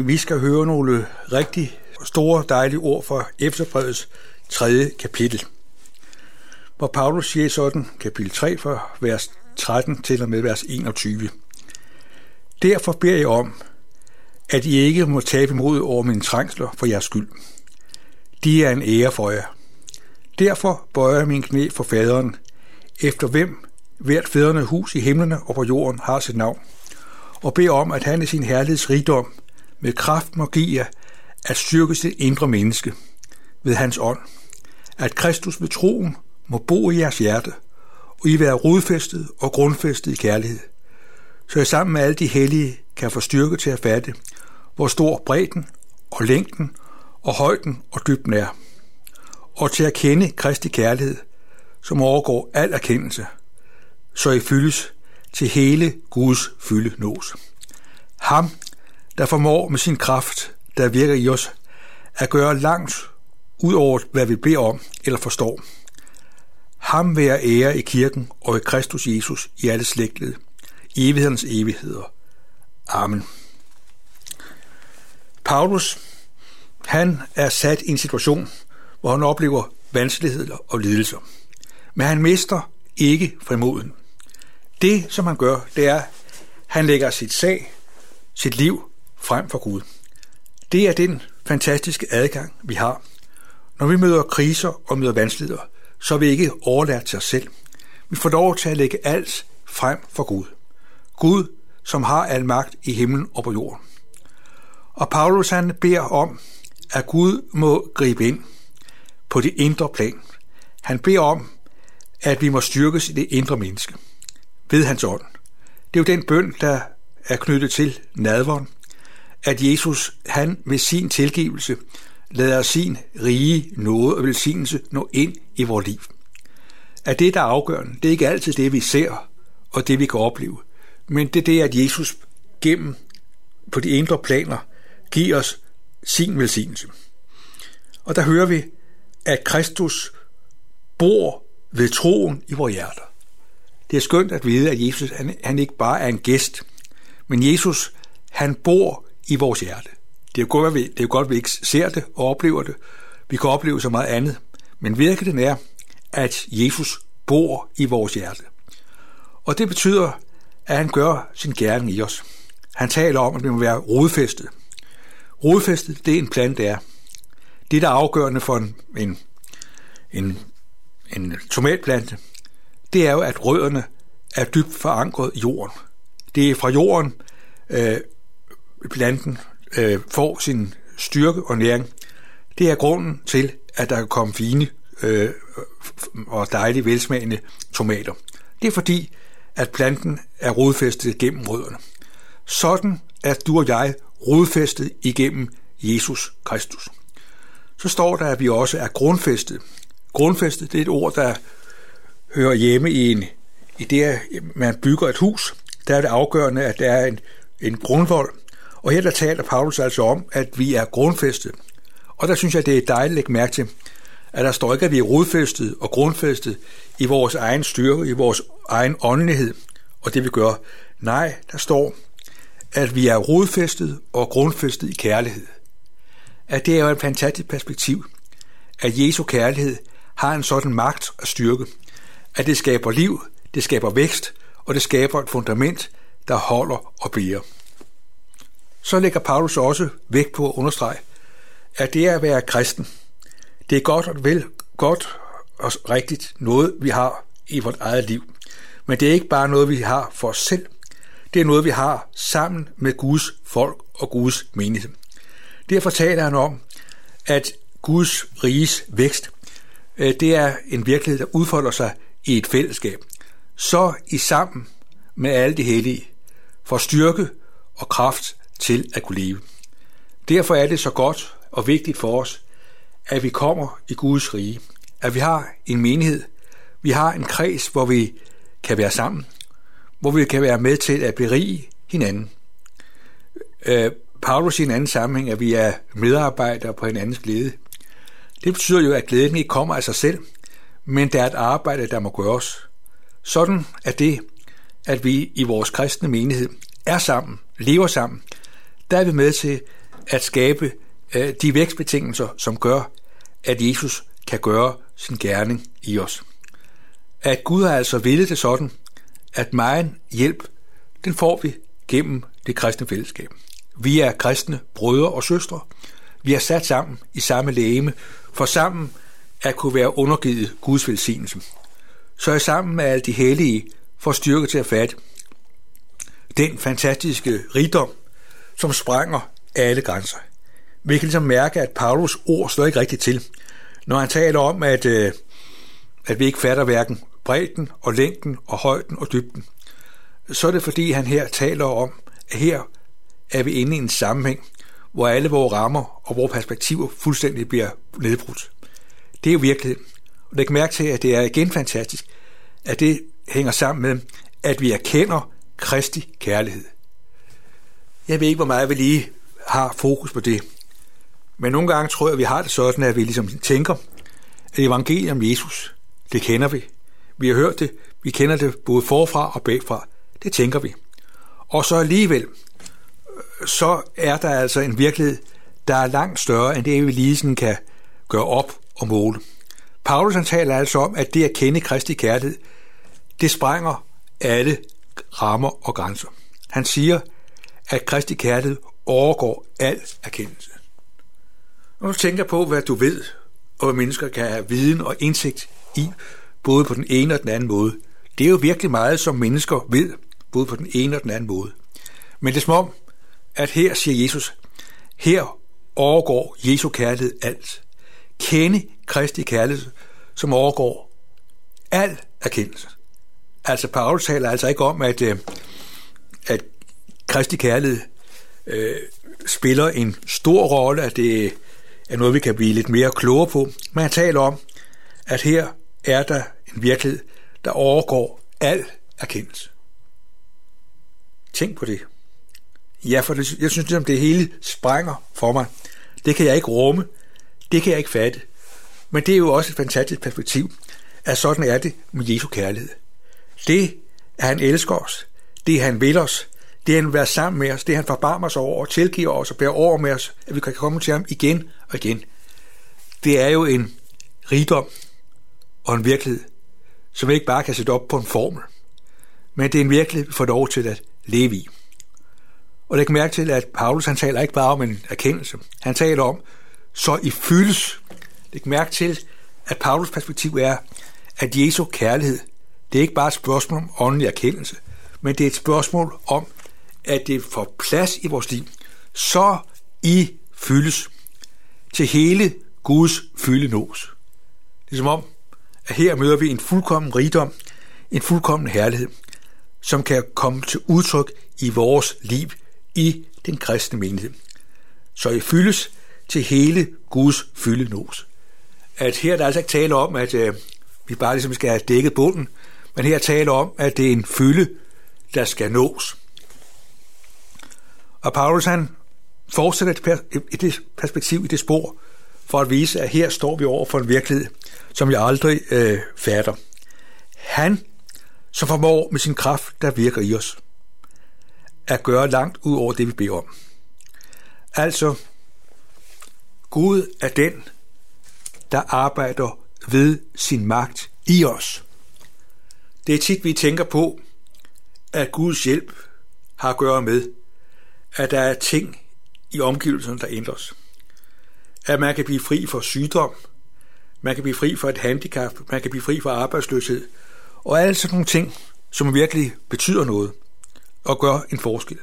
Vi skal høre nogle rigtig store, dejlige ord fra Efterbrevets tredje kapitel, hvor Paulus siger sådan, kapitel 3, fra vers 13 til og med vers 21. Derfor beder jeg om, at I ikke må tabe mod over mine trængsler for jeres skyld. De er en ære for jer. Derfor bøjer jeg min knæ for faderen, efter hvem hvert fædrene hus i himlene og på jorden har sit navn, og beder om, at han i sin herligheds rigdom med kraft må give jer at styrke sit indre menneske ved hans ånd, at Kristus ved troen må bo i jeres hjerte, og I være rodfæstet og grundfæstet i kærlighed, så I sammen med alle de hellige kan få styrke til at fatte, hvor stor bredden og længden og højden og dybden er, og til at kende Kristi kærlighed, som overgår al erkendelse, så I fyldes til hele Guds fylde nås. Ham, der formår med sin kraft, der virker i os, at gøre langt ud over, hvad vi beder om eller forstår. Ham være ære i kirken og i Kristus Jesus i alle slægtled, i evighedens evigheder. Amen. Paulus, han er sat i en situation, hvor han oplever vanskeligheder og lidelser. Men han mister ikke frimoden. Det, som han gør, det er, at han lægger sit sag, sit liv frem for Gud. Det er den fantastiske adgang, vi har. Når vi møder kriser og møder vanskeligheder, så er vi ikke overladt til os selv. Vi får lov til at lægge alt frem for Gud. Gud, som har al magt i himlen og på jorden. Og Paulus han beder om, at Gud må gribe ind på det indre plan. Han beder om, at vi må styrkes i det indre menneske ved hans ånd. Det er jo den bøn, der er knyttet til nadveren, at Jesus, han med sin tilgivelse, lader sin rige nåde og velsignelse nå ind i vores liv. At det, der er afgørende, det er ikke altid det, vi ser og det, vi kan opleve, men det er det, at Jesus gennem på de indre planer giver os sin velsignelse. Og der hører vi, at Kristus bor ved troen i vores hjerter. Det er skønt at vide, at Jesus han, han ikke bare er en gæst, men Jesus han bor i vores hjerte. Det er, godt, at vi, det er godt, at vi ikke ser det og oplever det. Vi kan opleve så meget andet. Men virkeligheden er, at Jesus bor i vores hjerte. Og det betyder, at han gør sin gerning i os. Han taler om, at vi må være rodfæstet. Rodfæstet, det er en plante, er. Det, der er afgørende for en, en, en, en tomatplante, det er jo, at rødderne er dybt forankret i jorden. Det er fra jorden, øh, planten øh, får sin styrke og næring. Det er grunden til, at der kan komme fine øh, og dejlige velsmagende tomater. Det er fordi, at planten er rodfæstet gennem rødderne. Sådan er du og jeg rodfæstet igennem Jesus Kristus. Så står der, at vi også er grundfæstet. Grundfæstet det er et ord, der hører hjemme i, en, i det, at man bygger et hus. Der er det afgørende, at der er en, en grundvold, og her der taler Paulus altså om, at vi er grundfæstet. Og der synes jeg, det er dejligt at lægge mærke til, at der står ikke, at vi er rodfæstet og grundfæstet i vores egen styrke, i vores egen åndelighed, og det vi gør. Nej, der står, at vi er rodfæstet og grundfæstet i kærlighed. At det er jo et fantastisk perspektiv, at Jesu kærlighed har en sådan magt og styrke, at det skaber liv, det skaber vækst, og det skaber et fundament, der holder og bærer så lægger Paulus også vægt på at understrege, at det er at være kristen. Det er godt og vel godt og rigtigt noget, vi har i vores eget liv. Men det er ikke bare noget, vi har for os selv. Det er noget, vi har sammen med Guds folk og Guds menighed. Derfor taler han om, at Guds riges vækst, øh, det er en virkelighed, der udfolder sig i et fællesskab. Så i sammen med alle de hellige for styrke og kraft til at kunne leve. Derfor er det så godt og vigtigt for os, at vi kommer i Guds rige, at vi har en menighed, vi har en kreds, hvor vi kan være sammen, hvor vi kan være med til at berige hinanden. Øh, Paulus i en anden sammenhæng, at vi er medarbejdere på hinandens glæde. Det betyder jo, at glæden ikke kommer af sig selv, men der er et arbejde, der må gøres. Sådan er det, at vi i vores kristne menighed er sammen, lever sammen, der er vi med til at skabe øh, de vækstbetingelser, som gør, at Jesus kan gøre sin gerning i os. At Gud har altså ville det sådan, at megen hjælp, den får vi gennem det kristne fællesskab. Vi er kristne brødre og søstre. Vi er sat sammen i samme lægeme, for sammen at kunne være undergivet Guds velsignelse. Så er sammen med alle de hellige for styrke til at fatte den fantastiske rigdom, som sprænger alle grænser. Vi kan ligesom mærke, at Paulus ord står ikke rigtigt til, når han taler om, at, øh, at vi ikke fatter hverken bredden og længden og højden og dybden. Så er det fordi, han her taler om, at her er vi inde i en sammenhæng, hvor alle vores rammer og vores perspektiver fuldstændig bliver nedbrudt. Det er jo virkeligheden. Og det kan mærke til, at det er igen fantastisk, at det hænger sammen med, at vi erkender Kristi kærlighed. Jeg ved ikke, hvor meget vi lige har fokus på det. Men nogle gange tror jeg, at vi har det sådan, at vi ligesom tænker, at evangeliet om Jesus, det kender vi. Vi har hørt det, vi kender det både forfra og bagfra. Det tænker vi. Og så alligevel, så er der altså en virkelighed, der er langt større, end det vi lige sådan kan gøre op og måle. Paulus han taler altså om, at det at kende Kristi kærlighed, det sprænger alle rammer og grænser. Han siger, at Kristi kærlighed overgår al erkendelse. Når du tænker på, hvad du ved, og hvad mennesker kan have viden og indsigt i, både på den ene og den anden måde, det er jo virkelig meget, som mennesker ved, både på den ene og den anden måde. Men det er som om, at her siger Jesus, her overgår Jesu kærlighed alt. Kende Kristi kærlighed, som overgår al erkendelse. Altså, Paulus taler altså ikke om, at, øh, at Kristi kærlighed øh, spiller en stor rolle, at det er noget, vi kan blive lidt mere klogere på. Men han taler om, at her er der en virkelighed, der overgår al erkendelse. Tænk på det. Ja, for det, jeg synes, at det hele sprænger for mig. Det kan jeg ikke rumme. Det kan jeg ikke fatte. Men det er jo også et fantastisk perspektiv, at sådan er det med Jesu kærlighed. Det, at han elsker os, det han vil os, det han vil være sammen med os, det han forbarmer sig over og tilgiver os og bærer over med os, at vi kan komme til ham igen og igen. Det er jo en rigdom og en virkelighed, som vi ikke bare kan sætte op på en formel, men det er en virkelighed, vi får lov til at leve i. Og det mærke til, at Paulus han taler ikke bare om en erkendelse. Han taler om, så I fyldes. Det mærke til, at Paulus perspektiv er, at Jesu kærlighed, det er ikke bare et spørgsmål om åndelig erkendelse, men det er et spørgsmål om, at det får plads i vores liv, så I fyldes til hele Guds fylde nås. Det er som om, at her møder vi en fuldkommen rigdom, en fuldkommen herlighed, som kan komme til udtryk i vores liv i den kristne menighed. Så I fyldes til hele Guds fylde nås. At her er der altså ikke tale om, at øh, vi bare ligesom skal have dækket bunden, men her taler om, at det er en fylde, der skal nås. Og Paulus han fortsætter i det perspektiv, i det spor, for at vise, at her står vi over for en virkelighed, som jeg aldrig øh, fatter. Han, som formår med sin kraft, der virker i os, at gøre langt ud over det, vi beder om. Altså, Gud er den, der arbejder ved sin magt i os. Det er tit, vi tænker på, at Guds hjælp har at gøre med, at der er ting i omgivelserne, der ændres. At man kan blive fri for sygdom, man kan blive fri for et handicap, man kan blive fri for arbejdsløshed, og alle sådan nogle ting, som virkelig betyder noget og gør en forskel.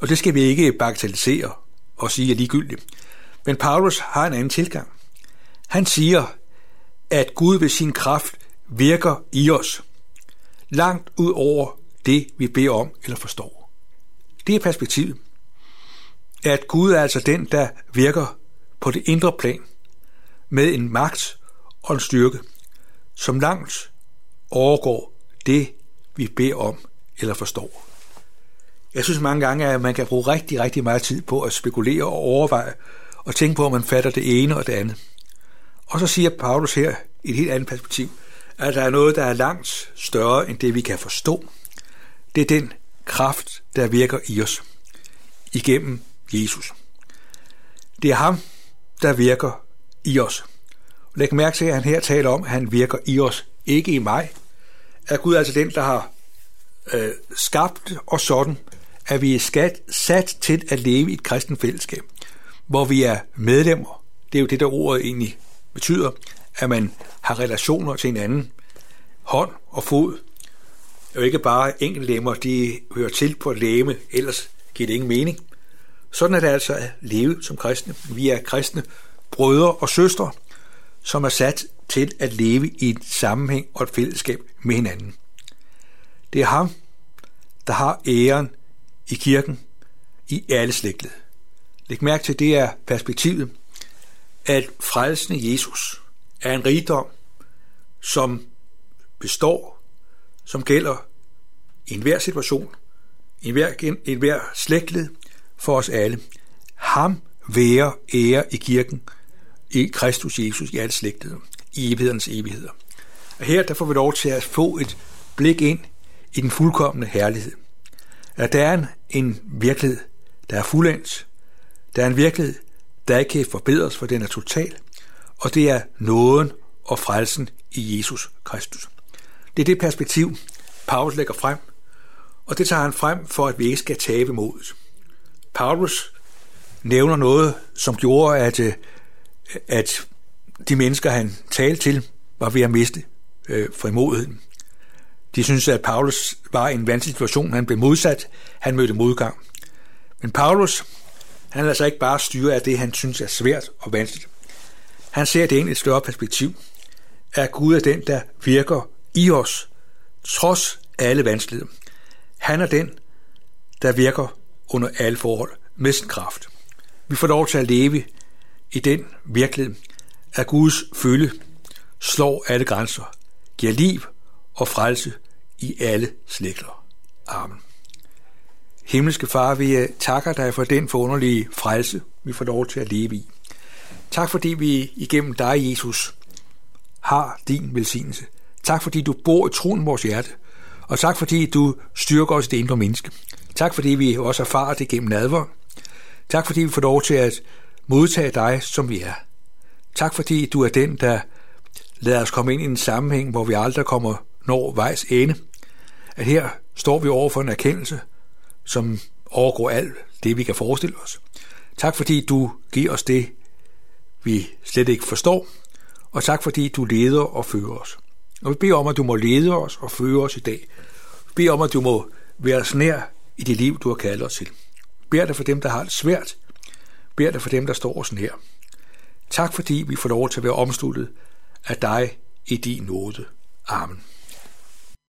Og det skal vi ikke bagatellisere og sige er ligegyldigt. Men Paulus har en anden tilgang. Han siger, at Gud ved sin kraft virker i os, langt ud over det, vi beder om eller forstår. Det er perspektivet. At Gud er altså den, der virker på det indre plan med en magt og en styrke, som langt overgår det, vi beder om eller forstår. Jeg synes mange gange, at man kan bruge rigtig, rigtig meget tid på at spekulere og overveje og tænke på, om man fatter det ene og det andet. Og så siger Paulus her i et helt andet perspektiv, at der er noget, der er langt større end det, vi kan forstå. Det er den kraft, der virker i os igennem Jesus. Det er ham, der virker i os. Læg mærke til, at han her taler om, at han virker i os, ikke i mig. Er Gud altså den, der har øh, skabt os sådan, at vi er skat, sat til at leve i et kristen fællesskab, hvor vi er medlemmer. Det er jo det, der ordet egentlig betyder, at man har relationer til hinanden, hånd og fod jo ikke bare enkeltlemmer, de hører til på et læme, ellers giver det ingen mening. Sådan er det altså at leve som kristne. Vi er kristne brødre og søstre, som er sat til at leve i et sammenhæng og et fællesskab med hinanden. Det er ham, der har æren i kirken i alle slægtled. Læg mærke til, det er perspektivet, at frelsen Jesus er en rigdom, som består, som gælder i enhver situation, i enhver, i enhver slægtled for os alle. Ham være ære i kirken, i Kristus Jesus i alle slægtet, i evighedens evigheder. Og her der får vi lov til at få et blik ind i den fuldkommende herlighed. At der er en, en virkelighed, der er fuldendt. Der er en virkelighed, der ikke kan forbedres, for den er total. Og det er nåden og frelsen i Jesus Kristus. Det er det perspektiv, Paulus lægger frem, og det tager han frem for, at vi ikke skal tabe modet. Paulus nævner noget, som gjorde, at, øh, at de mennesker, han talte til, var ved at miste øh, frimodigheden. De synes, at Paulus var i en vanskelig situation. Han blev modsat. Han mødte modgang. Men Paulus, han lader sig ikke bare styre af det, han synes er svært og vanskeligt. Han ser det ind i et større perspektiv. At Gud er den, der virker i os, trods alle vanskeligheder. Han er den, der virker under alle forhold med sin kraft. Vi får lov til at leve i den virkelighed, at Guds følge slår alle grænser, giver liv og frelse i alle slægter. Amen. Himmelske Far, vi øh, takker dig for den forunderlige frelse, vi får lov til at leve i. Tak fordi vi igennem dig, Jesus, har din velsignelse. Tak fordi du bor i troen vores hjerte. Og tak fordi du styrker os i det indre menneske. Tak fordi vi også erfarer det gennem nadver. Tak fordi vi får lov til at modtage dig, som vi er. Tak fordi du er den, der lader os komme ind i en sammenhæng, hvor vi aldrig kommer når vejs ende. At her står vi over for en erkendelse, som overgår alt det, vi kan forestille os. Tak fordi du giver os det, vi slet ikke forstår, og tak fordi du leder og fører os. Og vi beder om, at du må lede os og føre os i dag. Vi beder om, at du må være os nær i det liv, du har kaldet os til. Vi beder dig for dem, der har det svært. Vi beder dig for dem, der står os nær. Tak fordi vi får lov til at være omsluttet af dig i din nåde. Amen.